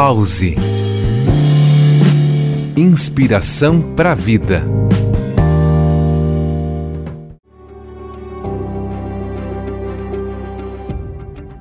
Pause. Inspiração para a vida.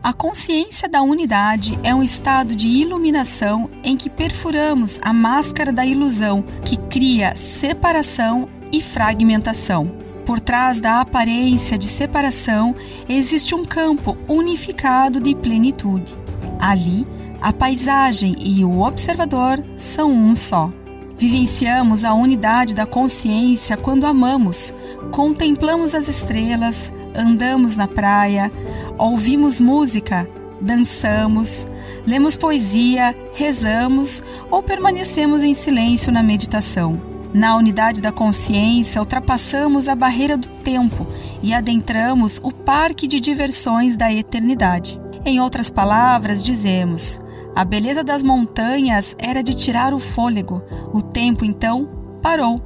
A consciência da unidade é um estado de iluminação em que perfuramos a máscara da ilusão que cria separação e fragmentação. Por trás da aparência de separação existe um campo unificado de plenitude. Ali, a paisagem e o observador são um só. Vivenciamos a unidade da consciência quando amamos, contemplamos as estrelas, andamos na praia, ouvimos música, dançamos, lemos poesia, rezamos ou permanecemos em silêncio na meditação. Na unidade da consciência, ultrapassamos a barreira do tempo e adentramos o parque de diversões da eternidade. Em outras palavras, dizemos: a beleza das montanhas era de tirar o fôlego, o tempo então parou.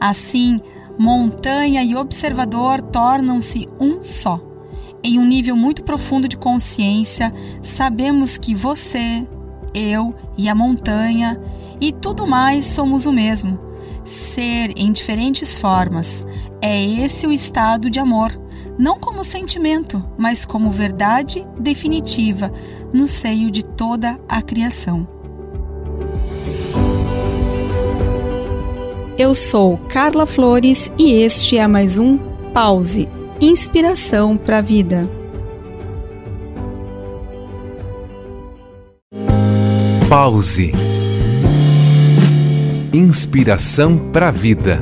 Assim, montanha e observador tornam-se um só. Em um nível muito profundo de consciência, sabemos que você, eu e a montanha e tudo mais somos o mesmo. Ser em diferentes formas. É esse o estado de amor, não como sentimento, mas como verdade definitiva no seio de toda a criação. Eu sou Carla Flores e este é mais um Pause Inspiração para a Vida. Pause. Inspiração para a vida.